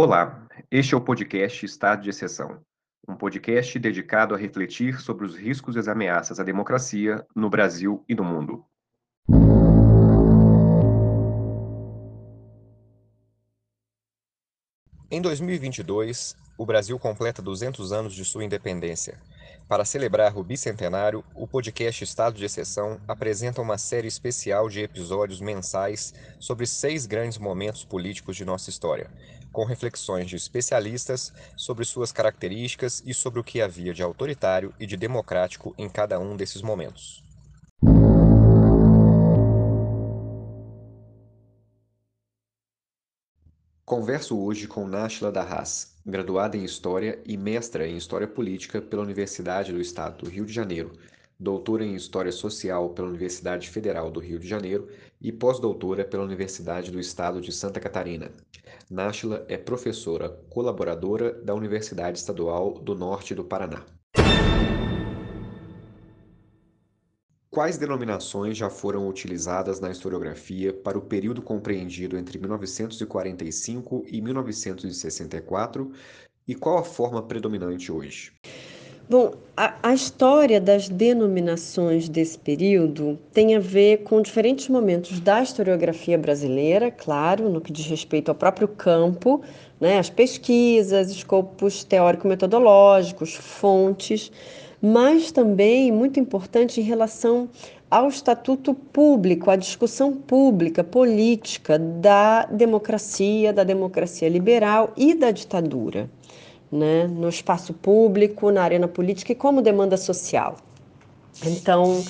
Olá, este é o podcast Estado de Exceção, um podcast dedicado a refletir sobre os riscos e as ameaças à democracia no Brasil e no mundo. Em 2022, o Brasil completa 200 anos de sua independência. Para celebrar o bicentenário, o podcast Estado de Exceção apresenta uma série especial de episódios mensais sobre seis grandes momentos políticos de nossa história, com reflexões de especialistas sobre suas características e sobre o que havia de autoritário e de democrático em cada um desses momentos. Converso hoje com Náshila Darras, graduada em História e mestra em História Política pela Universidade do Estado do Rio de Janeiro, doutora em História Social pela Universidade Federal do Rio de Janeiro e pós-doutora pela Universidade do Estado de Santa Catarina. Náshila é professora colaboradora da Universidade Estadual do Norte do Paraná. Quais denominações já foram utilizadas na historiografia para o período compreendido entre 1945 e 1964 e qual a forma predominante hoje? Bom, a, a, história das denominações desse período tem a ver com diferentes momentos da historiografia brasileira, claro, no que diz respeito ao próprio campo, né, as pesquisas, escopos teórico-metodológicos, fontes mas também muito importante em relação ao estatuto público, à discussão pública, política da democracia, da democracia liberal e da ditadura, né? no espaço público, na arena política e como demanda social. Então,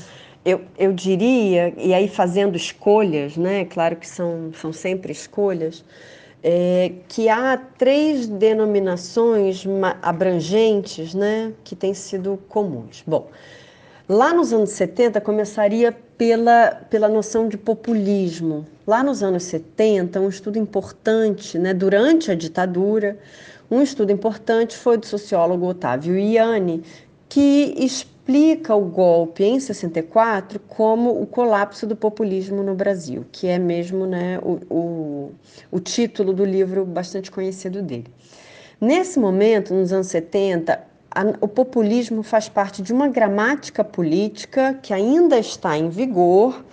eu, eu diria, e aí fazendo escolhas, né? claro que são, são sempre escolhas, é, que há três denominações abrangentes né, que têm sido comuns. Bom, lá nos anos 70 começaria pela, pela noção de populismo. Lá nos anos 70, um estudo importante, né, durante a ditadura, um estudo importante foi do sociólogo Otávio Iani, que explica o golpe em 64 como o colapso do populismo no Brasil, que é mesmo né, o, o, o título do livro bastante conhecido dele. Nesse momento, nos anos 70, a, o populismo faz parte de uma gramática política que ainda está em vigor,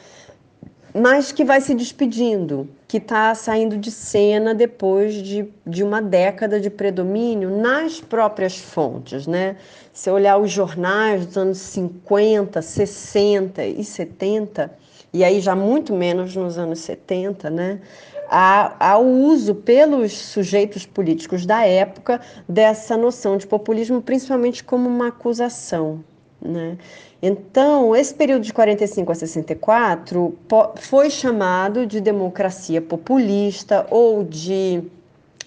mas que vai se despedindo, que está saindo de cena depois de, de uma década de predomínio nas próprias fontes. Né? Se olhar os jornais dos anos 50, 60 e 70, e aí já muito menos nos anos 70, né? há, há o uso pelos sujeitos políticos da época dessa noção de populismo, principalmente como uma acusação. Né? Então, esse período de 45 a 64 foi chamado de democracia populista ou de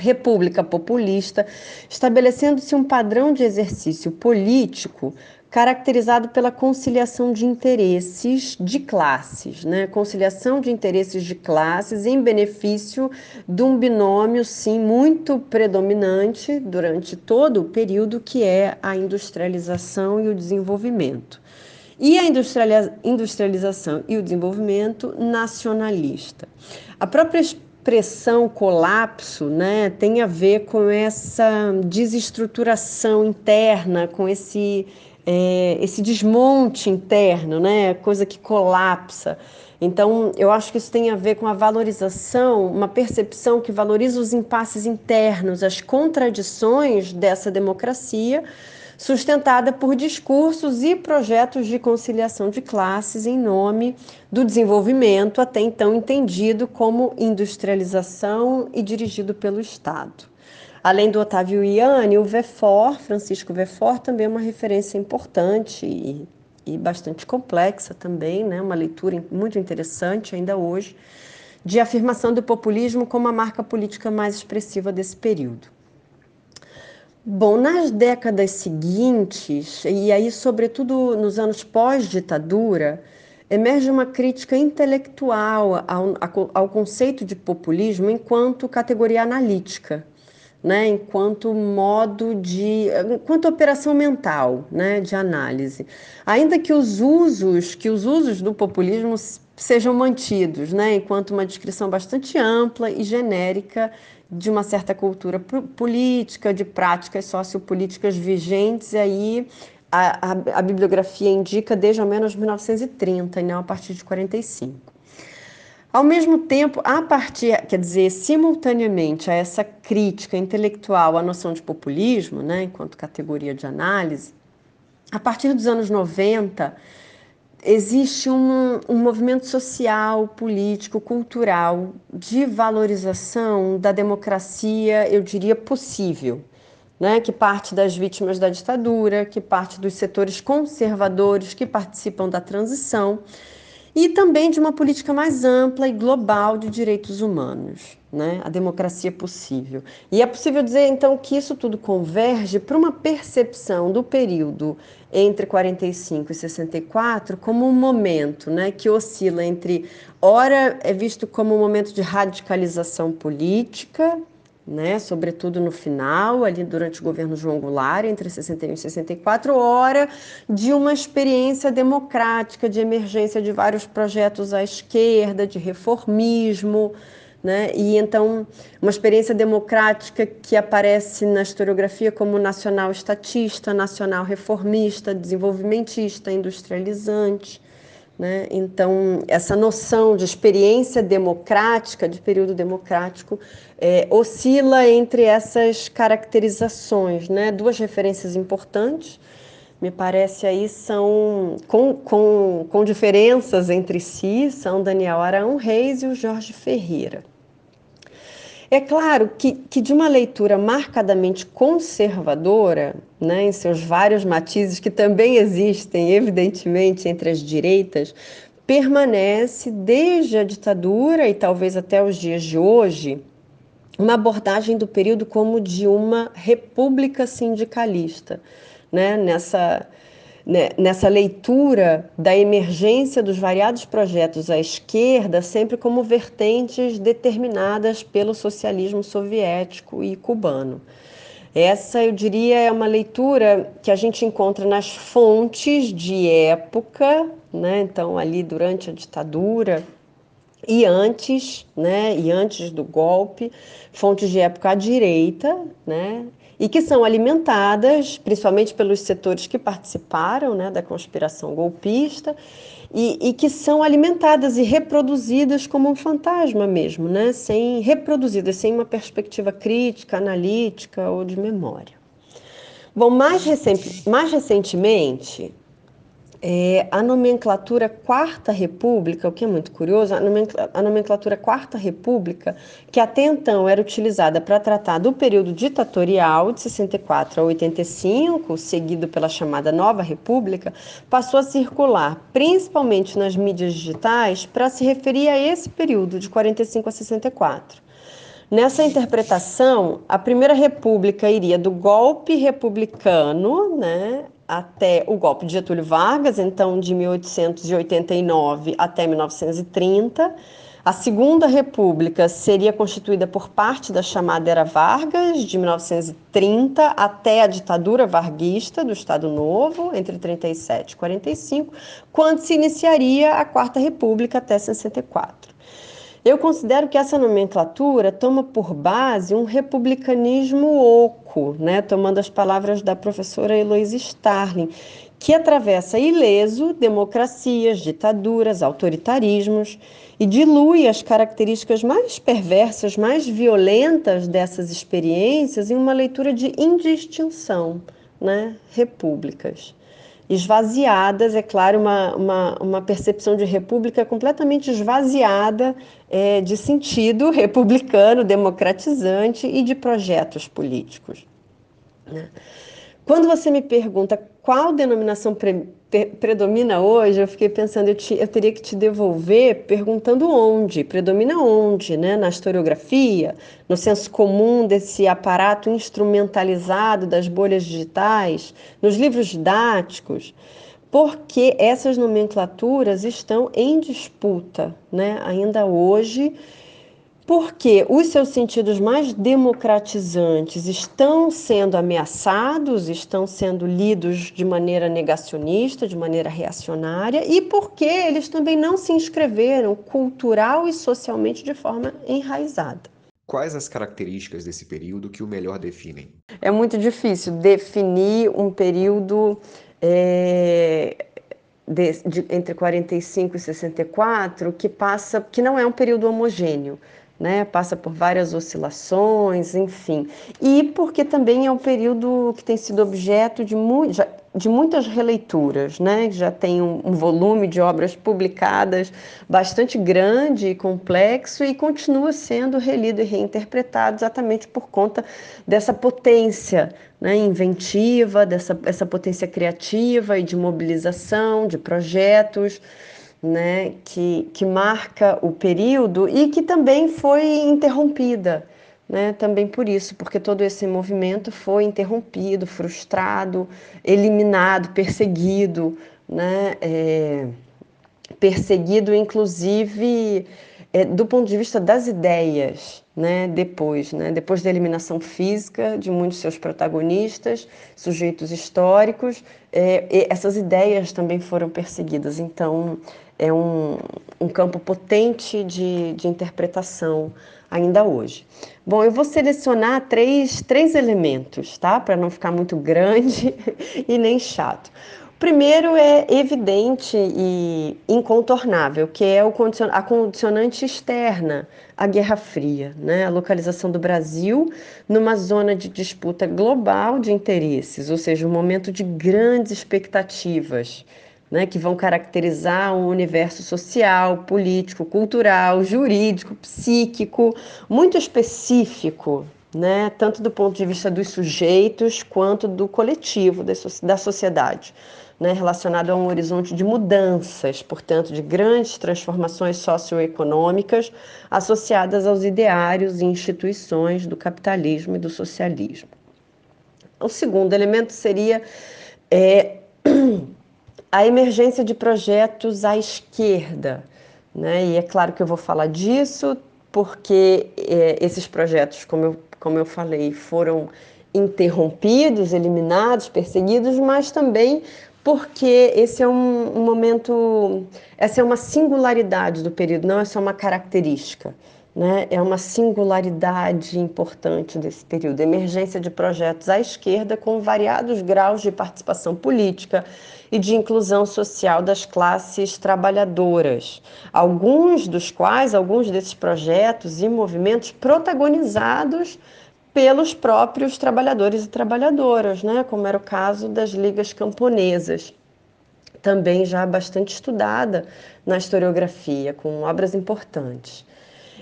república populista, estabelecendo-se um padrão de exercício político caracterizado pela conciliação de interesses de classes, né? Conciliação de interesses de classes em benefício de um binômio, sim, muito predominante durante todo o período que é a industrialização e o desenvolvimento. E a industrialização e o desenvolvimento nacionalista. A própria expressão colapso né, tem a ver com essa desestruturação interna, com esse é, esse desmonte interno, né? Coisa que colapsa. Então, eu acho que isso tem a ver com a valorização, uma percepção que valoriza os impasses internos, as contradições dessa democracia, sustentada por discursos e projetos de conciliação de classes em nome do desenvolvimento, até então entendido como industrialização e dirigido pelo Estado. Além do Otávio Iane, o Vefor, Francisco Vefor, também é uma referência importante e, e bastante complexa também, né? uma leitura muito interessante ainda hoje, de afirmação do populismo como a marca política mais expressiva desse período. Bom, nas décadas seguintes, e aí, sobretudo nos anos pós-ditadura, emerge uma crítica intelectual ao, ao, conceito de populismo enquanto categoria analítica né, enquanto modo de, enquanto operação mental, né, de análise. Ainda que os usos, que os usos do populismo sejam mantidos, né, enquanto uma descrição bastante ampla e genérica de uma certa cultura política, de práticas sociopolíticas vigentes, e aí a, a, a, bibliografia indica desde ao menos 1930 e não a partir de 45. Ao mesmo tempo, a partir, quer dizer, simultaneamente a essa crítica intelectual à noção de populismo, né, enquanto categoria de análise, a partir dos anos 90, existe um, um movimento social, político, cultural de valorização da democracia, eu diria, possível. Né, que parte das vítimas da ditadura, que parte dos setores conservadores que participam da transição e também de uma política mais ampla e global de direitos humanos, né? a democracia possível. E é possível dizer, então, que isso tudo converge para uma percepção do período entre 45 e 64 como um momento né, que oscila entre, ora, é visto como um momento de radicalização política, né, sobretudo no final, ali durante o governo João Goulart, entre 61 e 64, hora de uma experiência democrática, de emergência de vários projetos à esquerda, de reformismo, né? E então uma experiência democrática que aparece na historiografia como nacional estatista, nacional reformista, desenvolvimentista, industrializante. Né? Então, essa noção de experiência democrática, de período democrático, é, oscila entre essas caracterizações. Né? Duas referências importantes, me parece aí, são com, com, com diferenças entre si, são Daniel Arão Reis e o Jorge Ferreira. É claro que, que de uma leitura marcadamente conservadora, né, em seus vários matizes, que também existem, evidentemente, entre as direitas, permanece desde a ditadura e talvez até os dias de hoje uma abordagem do período como de uma república sindicalista, né, nessa né, nessa leitura da emergência dos variados projetos à esquerda, sempre como vertentes determinadas pelo socialismo soviético e cubano. Essa, eu diria, é uma leitura que a gente encontra nas fontes de época, né? então, ali durante a ditadura e antes, né? e antes do golpe, fontes de época à direita, né? e que são alimentadas principalmente pelos setores que participaram né, da conspiração golpista e, e, que são alimentadas e reproduzidas como um fantasma mesmo, né, sem reproduzidas sem uma perspectiva crítica, analítica ou de memória. Bom, mais, recent, mais recentemente, é, a nomenclatura Quarta República, o que é muito curioso, a nomenclatura, a nomenclatura Quarta República, que até então era utilizada para tratar do período ditatorial de 64 a 85, seguido pela chamada Nova República, passou a circular principalmente nas mídias digitais para se referir a esse período de 45 a 64. Nessa interpretação, a Primeira República iria do golpe republicano, né, até o golpe de Getúlio Vargas, então de 1889 até 1930. A Segunda República seria constituída por parte da chamada Era Vargas, de 1930 até a ditadura varguista do Estado Novo, entre 37 e 45, quando se iniciaria a Quarta República até 64. Eu considero que essa nomenclatura toma por base um republicanismo oco, né? tomando as palavras da professora Heloise Starling, que atravessa ileso democracias, ditaduras, autoritarismos e dilui as características mais perversas, mais violentas dessas experiências em uma leitura de indistinção, né? repúblicas esvaziadas, é claro, uma, uma, uma percepção de república completamente esvaziada é, de sentido republicano, democratizante e de projetos políticos. Né? Quando você me pergunta qual denominação pre, pre, predomina hoje, eu fiquei pensando, eu, te, eu, teria que te devolver perguntando onde, predomina onde, né? na historiografia, no senso comum desse aparato instrumentalizado das bolhas digitais, nos livros didáticos, porque essas nomenclaturas estão em disputa, né? ainda hoje porque os seus sentidos mais democratizantes estão sendo ameaçados, estão sendo lidos de maneira negacionista, de maneira reacionária, e porque eles também não se inscreveram cultural e socialmente de forma enraizada. Quais as características desse período que o melhor definem? É muito difícil definir um período é, de, de, entre 45 e 64 que passa, que não é um período homogêneo né? Passa por várias oscilações, enfim. E porque também é um período que tem sido objeto de, mu de muitas releituras, né? Já tem um, um, volume de obras publicadas bastante grande e complexo e continua sendo relido e reinterpretado exatamente por conta dessa potência né, inventiva, dessa essa potência criativa e de mobilização de projetos né, que, que marca o período e que também foi interrompida. Né, também por isso, porque todo esse movimento foi interrompido, frustrado, eliminado, perseguido, né, é, perseguido inclusive é, do ponto de vista das ideias, né, depois, né, depois da eliminação física de muitos seus protagonistas, sujeitos históricos, é, essas ideias também foram perseguidas. Então, é um, um campo potente de, de interpretação ainda hoje. Bom, eu vou selecionar três, três elementos, tá? Para não ficar muito grande e nem chato. O primeiro é evidente e incontornável, que é o condicion a condicionante externa à Guerra Fria, né? a localização do Brasil numa zona de disputa global de interesses, ou seja, um momento de grandes expectativas né, que vão caracterizar um universo social, político, cultural, jurídico, psíquico, muito específico, né, tanto do ponto de vista dos sujeitos quanto do coletivo, da sociedade. Né, relacionado a um horizonte de mudanças, portanto, de grandes transformações socioeconômicas associadas aos ideários e instituições do capitalismo e do socialismo. O segundo elemento seria é, a emergência de projetos à esquerda. Né? E é claro que eu vou falar disso, porque é, esses projetos, como eu, como eu falei, foram interrompidos, eliminados, perseguidos, mas também porque esse é um, um momento, essa é uma singularidade do período, não é só uma característica. Né, é uma singularidade importante desse período, emergência de projetos à esquerda com variados graus de participação política, e de inclusão social das classes trabalhadoras, alguns dos quais, alguns desses projetos e movimentos protagonizados pelos próprios trabalhadores e trabalhadoras, né? como era o caso das ligas camponesas, também já bastante estudada na historiografia, com obras importantes.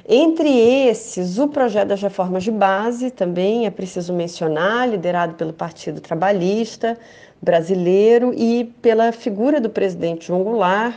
Entre esses, o projeto das reformas de base também é preciso mencionar, liderado pelo Partido Trabalhista, brasileiro e pela figura do presidente João Goulart,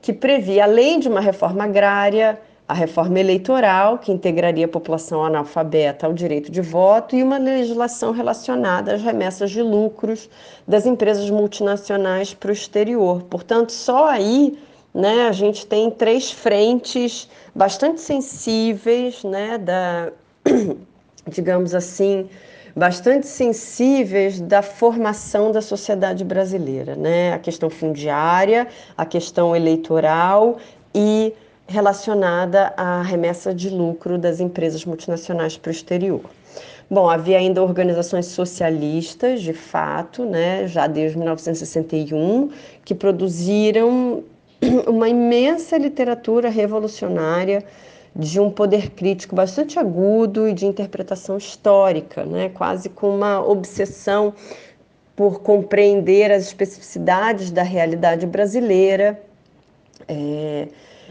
que previa, além de uma reforma agrária, a reforma eleitoral, que integraria a população analfabeta ao direito de voto, e uma legislação relacionada às remessas de lucros das empresas multinacionais para o exterior. Portanto, só aí né, a gente tem três frentes bastante sensíveis, né, da, digamos assim, bastante sensíveis da formação da sociedade brasileira, né? A questão fundiária, a questão eleitoral e relacionada à remessa de lucro das empresas multinacionais para o exterior. Bom, havia ainda organizações socialistas, de fato, né, já desde 1961, que produziram uma imensa literatura revolucionária de um poder crítico bastante agudo e de interpretação histórica, né? quase com uma obsessão por compreender as especificidades da realidade brasileira é,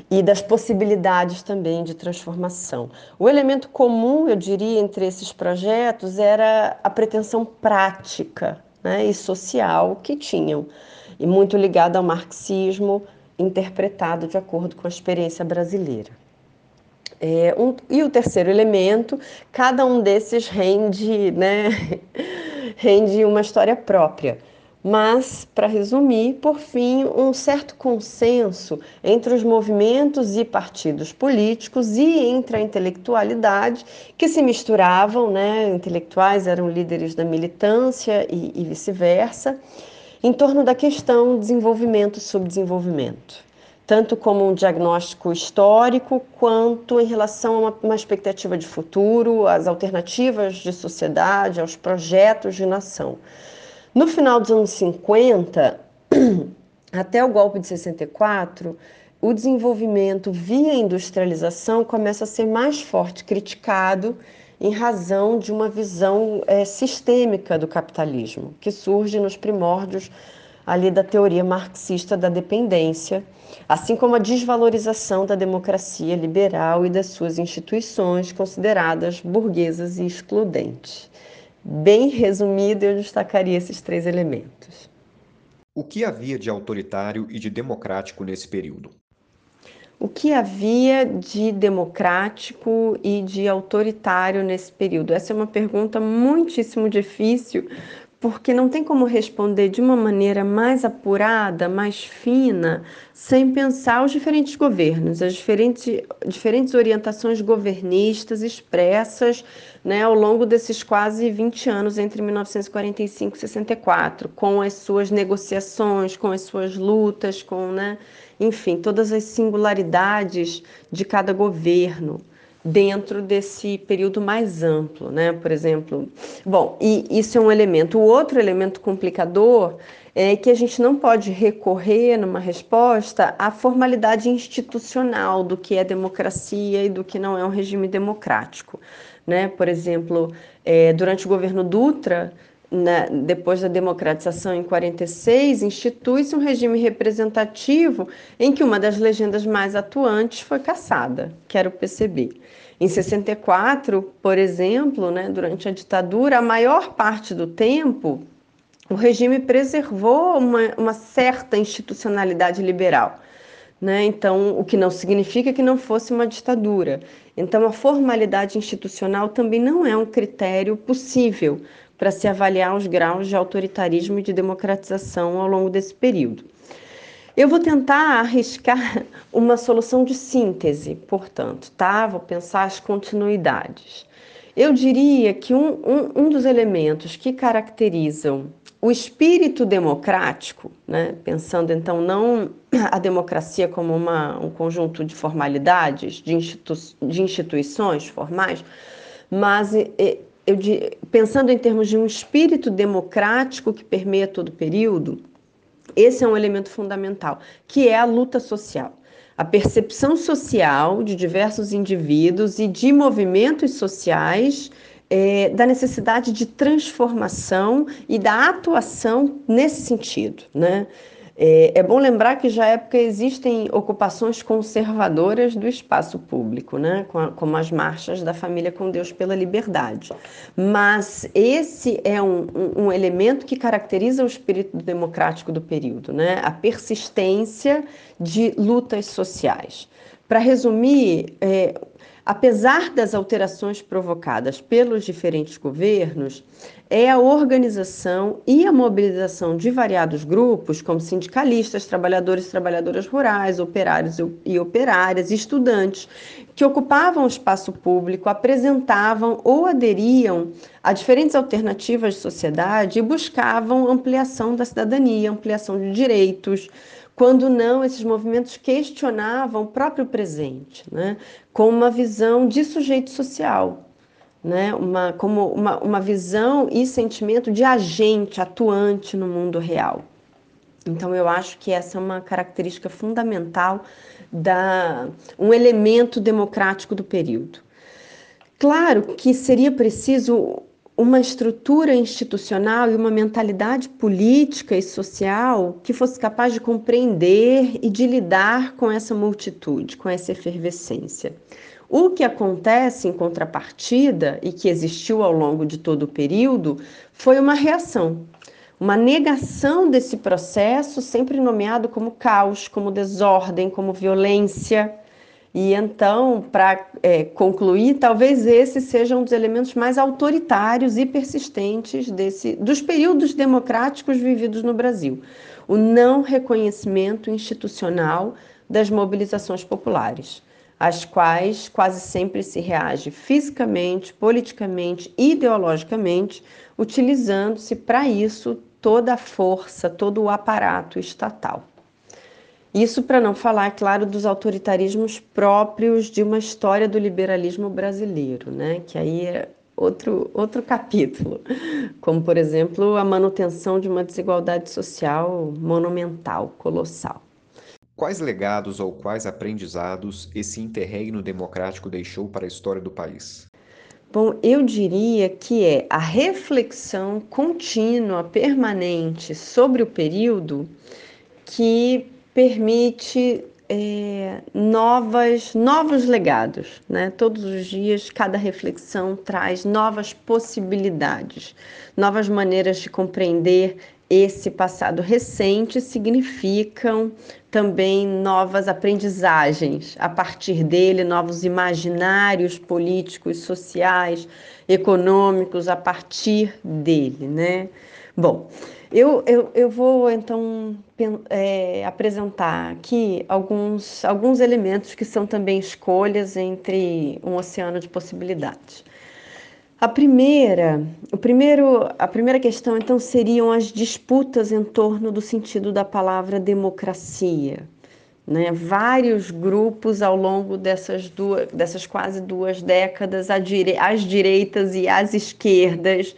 e das possibilidades também de transformação. O elemento comum, eu diria, entre esses projetos era a pretensão prática né, e social que tinham, e muito ligada ao marxismo interpretado de acordo com a experiência brasileira. É, um, e o terceiro elemento, cada um desses rende, né, rende uma história própria. mas, para resumir, por fim, um certo consenso entre os movimentos e partidos políticos e entre a intelectualidade que se misturavam, né? Intelectuais eram líderes da militância e, e vice-versa, em torno da questão desenvolvimento-subdesenvolvimento tanto como um diagnóstico histórico, quanto em relação a uma, uma, expectativa de futuro, às alternativas de sociedade, aos projetos de nação. No final dos anos 50, até o golpe de 64, o desenvolvimento via industrialização começa a ser mais forte criticado em razão de uma visão é, sistêmica do capitalismo, que surge nos primórdios ali da teoria marxista da dependência, assim como a desvalorização da democracia liberal e das suas instituições consideradas burguesas e excludentes. Bem resumido, eu destacaria esses três elementos. O que havia de autoritário e de democrático nesse período? O que havia de democrático e de autoritário nesse período? Essa é uma pergunta muitíssimo difícil, porque não tem como responder de uma maneira mais apurada, mais fina, sem pensar os diferentes governos, as diferentes, diferentes orientações governistas expressas né, ao longo desses quase 20 anos entre 1945 e 64, com as suas negociações, com as suas lutas, com, né, enfim, todas as singularidades de cada governo dentro desse período mais amplo, né? Por exemplo, bom, e isso é um elemento. O outro elemento complicador é que a gente não pode recorrer numa resposta à formalidade institucional do que é democracia e do que não é um regime democrático, né? Por exemplo, é, durante o governo Dutra na, depois da democratização em 46, institui-se um regime representativo em que uma das legendas mais atuantes foi caçada, que era o PCB. Em 64, por exemplo, né, durante a ditadura, a maior parte do tempo, o regime preservou uma, uma certa institucionalidade liberal. Né? Então, o que não significa que não fosse uma ditadura. Então, a formalidade institucional também não é um critério possível para se avaliar os graus de autoritarismo e de democratização ao longo desse período. Eu vou tentar arriscar uma solução de síntese, portanto, tá? Vou pensar as continuidades. Eu diria que um, um, um dos elementos que caracterizam o espírito democrático, né? pensando então não a democracia como uma, um conjunto de formalidades, de, institu de instituições formais, mas eu, pensando em termos de um espírito democrático que permeia todo o período, esse é um elemento fundamental, que é a luta social. A percepção social de diversos indivíduos e de movimentos sociais é, da necessidade de transformação e da atuação nesse sentido, né? É, é, bom lembrar que já época existem ocupações conservadoras do espaço público, né? como as marchas da Família com Deus pela Liberdade. Mas esse é um, um, um elemento que caracteriza o espírito democrático do período, né? a persistência de lutas sociais. Para resumir, é, apesar das alterações provocadas pelos diferentes governos, é a organização e a mobilização de variados grupos, como sindicalistas, trabalhadores e trabalhadoras rurais, operários e operárias, estudantes, que ocupavam o espaço público, apresentavam ou aderiam a diferentes alternativas de sociedade e buscavam ampliação da cidadania, ampliação de direitos, quando não, esses movimentos questionavam o próprio presente, né? com uma visão de sujeito social, né? uma, como uma, uma visão e sentimento de agente atuante no mundo real. Então, eu acho que essa é uma característica fundamental, da um elemento democrático do período. Claro que seria preciso uma estrutura institucional e uma mentalidade política e social que fosse capaz de compreender e de lidar com essa multitude, com essa efervescência. O que acontece em contrapartida e que existiu ao longo de todo o período foi uma reação, uma negação desse processo, sempre nomeado como caos, como desordem, como violência E então, para é, concluir, talvez esse seja um dos elementos mais autoritários e persistentes desse, dos períodos democráticos vividos no Brasil: o não reconhecimento institucional das mobilizações populares, às quais quase sempre se reage fisicamente, politicamente, ideologicamente, utilizando-se para isso toda a força, todo o aparato estatal. Isso para não falar, claro, dos autoritarismos próprios de uma história do liberalismo brasileiro, né? que aí é outro, outro capítulo, como, por exemplo, a manutenção de uma desigualdade social monumental, colossal. Quais legados ou quais aprendizados esse interregno democrático deixou para a história do país? Bom, eu diria que é a reflexão contínua, permanente sobre o período que permite é, novas, novos legados. Né? Todos os dias, cada reflexão traz novas possibilidades, novas maneiras de compreender esse passado recente significam também novas aprendizagens, a partir dele, novos imaginários políticos, sociais, econômicos, a partir dele, né? Bom, eu, eu, eu vou então é, apresentar aqui alguns, alguns elementos que são também escolhas entre um oceano de possibilidades. A primeira, o primeiro, a primeira questão então seriam as disputas em torno do sentido da palavra democracia. Né? Vários grupos ao longo dessas, duas, dessas quase duas décadas, as direitas e as esquerdas,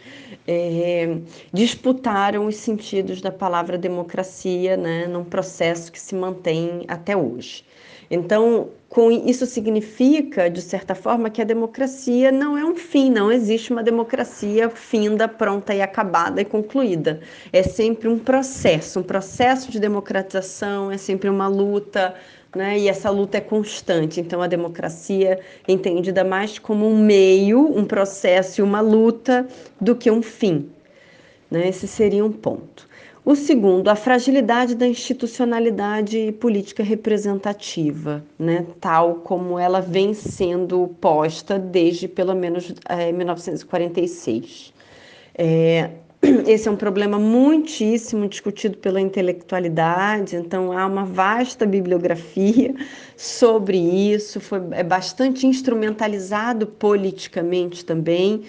é, disputaram os sentidos da palavra democracia né, num processo que se mantém até hoje. Então, com isso significa, de certa forma, que a democracia não é um fim, não existe uma democracia finda, pronta e acabada e concluída. É sempre um processo, um processo de democratização, é sempre uma luta, né? E essa luta é constante. Então, a democracia é entendida mais como um meio, um processo e uma luta do que um fim. Né? Esse seria um ponto. O segundo, a fragilidade da institucionalidade política representativa, né, tal como ela vem sendo posta desde pelo menos é, 1946. É, esse é um problema muitíssimo discutido pela intelectualidade, então há uma vasta bibliografia sobre isso, foi, é bastante instrumentalizado politicamente também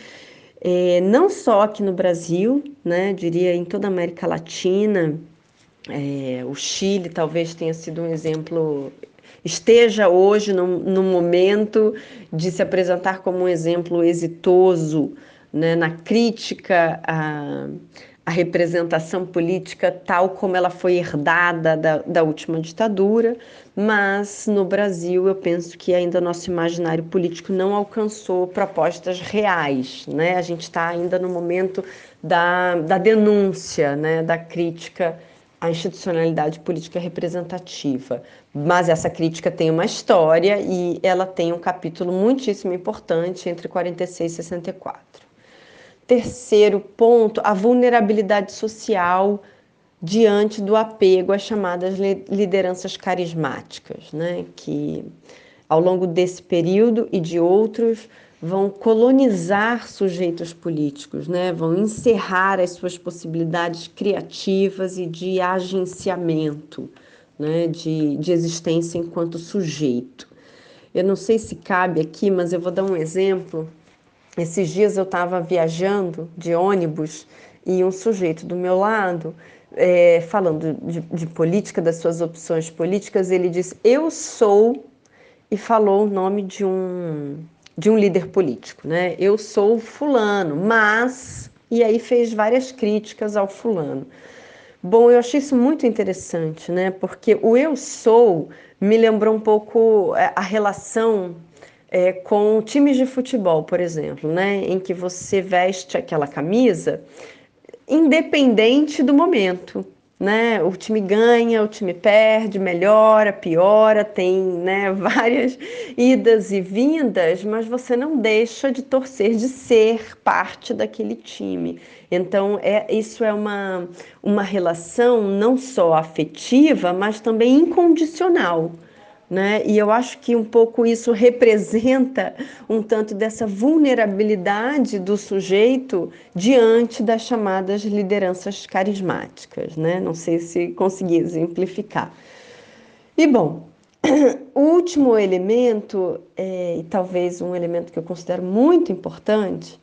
é, não só aqui no Brasil, né, diria em toda a América Latina, é, o Chile talvez tenha sido um exemplo, esteja hoje no, no momento de se apresentar como um exemplo exitoso né, na crítica a a representação política tal como ela foi herdada da, da última ditadura, mas no Brasil eu penso que ainda nosso imaginário político não alcançou propostas reais. Né? A gente está ainda no momento da, da denúncia, né? da crítica à institucionalidade política representativa. Mas essa crítica tem uma história e ela tem um capítulo muitíssimo importante entre 46 e 64. Terceiro ponto, a vulnerabilidade social diante do apego às chamadas lideranças carismáticas, né? que ao longo desse período e de outros vão colonizar sujeitos políticos, né? vão encerrar as suas possibilidades criativas e de agenciamento, né? de, de existência enquanto sujeito. Eu não sei se cabe aqui, mas eu vou dar um exemplo esses dias eu estava viajando de ônibus e um sujeito do meu lado, é, falando de, de, política, das suas opções políticas, ele disse: Eu sou, e falou o nome de um, de um líder político, né? Eu sou Fulano, mas. E aí fez várias críticas ao Fulano. Bom, eu achei isso muito interessante, né? Porque o eu sou me lembrou um pouco é, a relação é, com times de futebol, por exemplo, né, em que você veste aquela camisa independente do momento. Né? O time ganha, o time perde, melhora, piora, tem né, várias idas e vindas, mas você não deixa de torcer, de ser parte daquele time. Então, é, isso é uma, uma relação não só afetiva, mas também incondicional Né? E eu acho que um pouco isso representa um tanto dessa vulnerabilidade do sujeito diante das chamadas lideranças carismáticas. Né? Não sei se consegui exemplificar. E bom, o último elemento, é, e talvez um elemento que eu considero muito importante,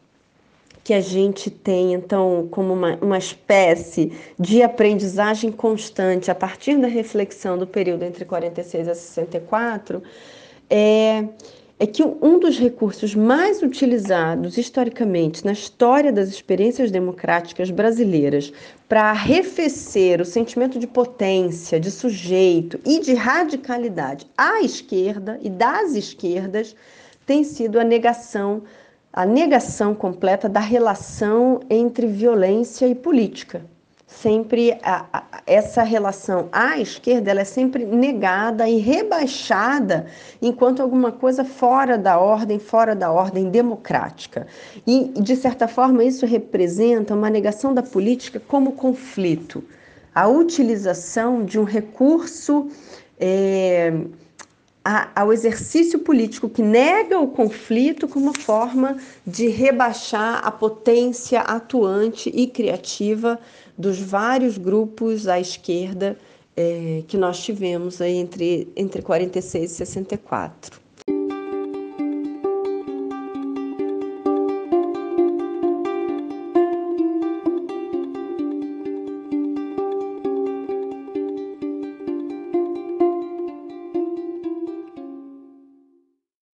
que a gente tem, então, como uma, uma espécie de aprendizagem constante a partir da reflexão do período entre 46 e 64, é, é que um dos recursos mais utilizados historicamente na história das experiências democráticas brasileiras para arrefecer o sentimento de potência, de sujeito e de radicalidade à esquerda e das esquerdas tem sido a negação a negação completa da relação entre violência e política. Sempre a, a, essa relação à esquerda ela é sempre negada e rebaixada enquanto alguma coisa fora da ordem, fora da ordem democrática. E, de certa forma, isso representa uma negação da política como conflito, a utilização de um recurso. É, ao exercício político que nega o conflito como forma de rebaixar a potência atuante e criativa dos vários grupos à esquerda é, que nós tivemos aí entre, entre 46 e 64.